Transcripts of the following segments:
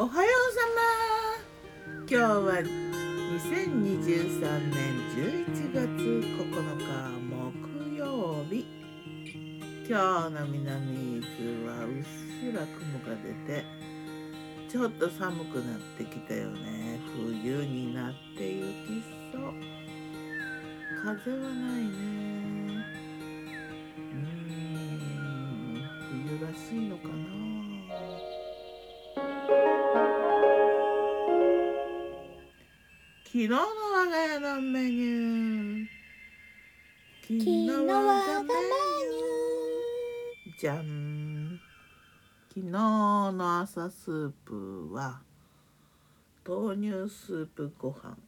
おはようさま。今日は2023年11月9日木曜日。今日の南伊豆はうっすら雲が出てちょっと寒くなってきたよね。冬になってゆきそう。風はないね。うん冬らしいのかな。昨日の我が家のメニュー。昨日我がメじゃん。昨日の朝スープは。豆乳スープご飯。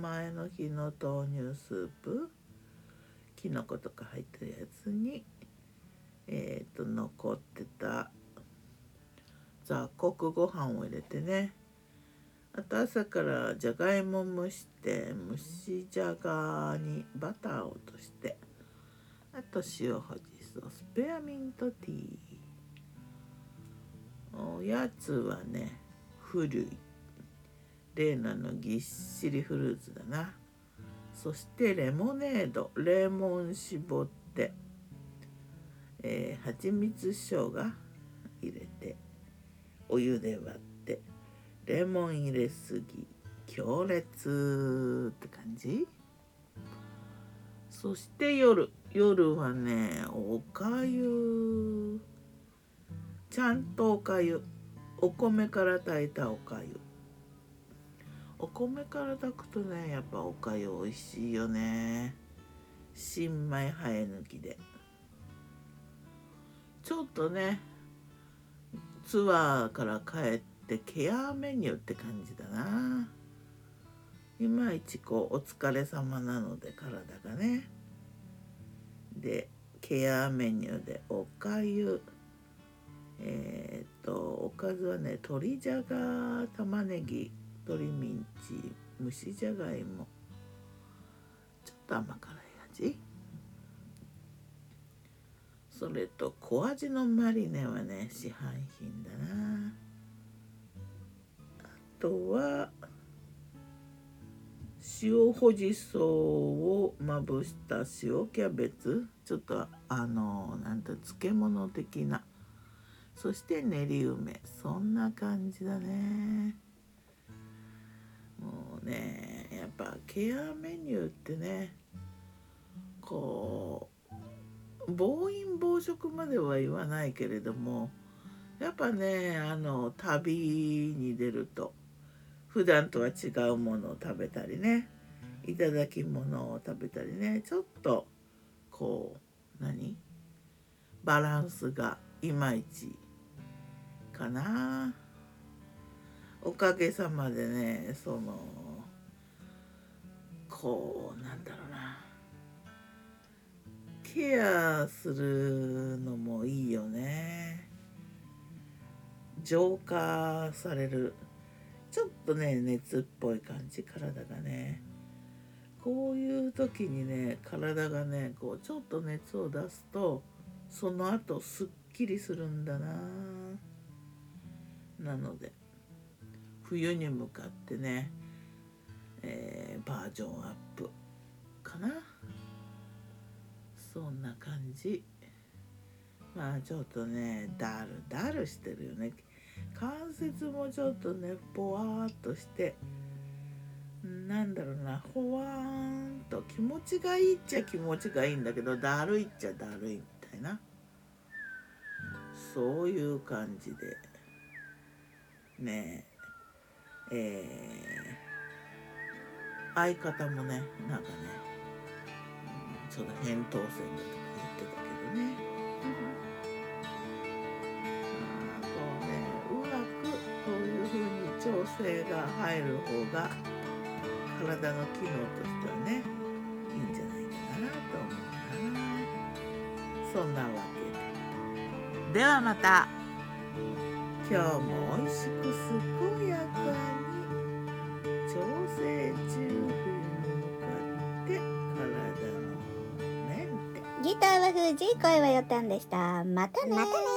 前の日の豆乳スープ。きのことか入ってるやつに。えっ、と残ってた。雑穀ご飯を入れてね。あと朝からじゃがいも蒸して蒸しじゃがにバターを落としてあと塩ほじソスペアミントティー。おやつはね古い例ののぎっしりフルーツだな。そしてレモネード。レモン絞ってえー、蜂蜜生姜入れてお湯で割ってレモン入れすぎ強烈って感じ？そして夜夜はねおかゆ。ちゃんとおかゆ。お米から炊いたおかゆ。お米から炊くとねやっぱおかゆ美味しいよね。新米生え抜きで。ちょっとねツアーから帰っててケアメニューって感じだな。いまいちこうお疲れ様なので体がね。でケアメニューでおかゆえっ、とおかずはね鶏じゃが玉ねぎ鶏ミンチ蒸しじゃがいも。ちょっと甘辛い味。それと小味のマリネはね市販品とは塩ほじそをまぶした塩キャベツちょっとあのなんて漬物的な。そして練り梅。そんな感じだね。もうねやっぱケアメニューってねこう暴飲暴食までは言わないけれどもやっぱねあの旅に出ると。普段とは違うものを食べたりね。いただき物を食べたりね。ちょっとこう何？バランスがいまいちかな。おかげさまでねそのこうなんだろうな。ケアするのもいいよね。浄化される。ちょっとね熱っぽい感じ体がね。こういう時にね体がねこうちょっと熱を出すとその後すっきりするんだな。なので冬に向かってね、えー、バージョンアップかな。そんな感じ。まあちょっとねだるだるしてるよね。関節もちょっとねぽわっとしてなんだろうなほわーんと気持ちがいいっちゃ気持ちがいいんだけどだるいっちゃだるいみたいな。そういう感じで。ねえ。えー、相方もねなんかね、うん、ちょっと扁桃腺だとか言ってたけど。調整が入る方が体の機能としてはねいいんじゃないかなと思うな。そんなわけで。ではまた。今日も美味しく健やかに調整中。冬に向かって体のメンテギターは藤井声はよたんでした。またね。またね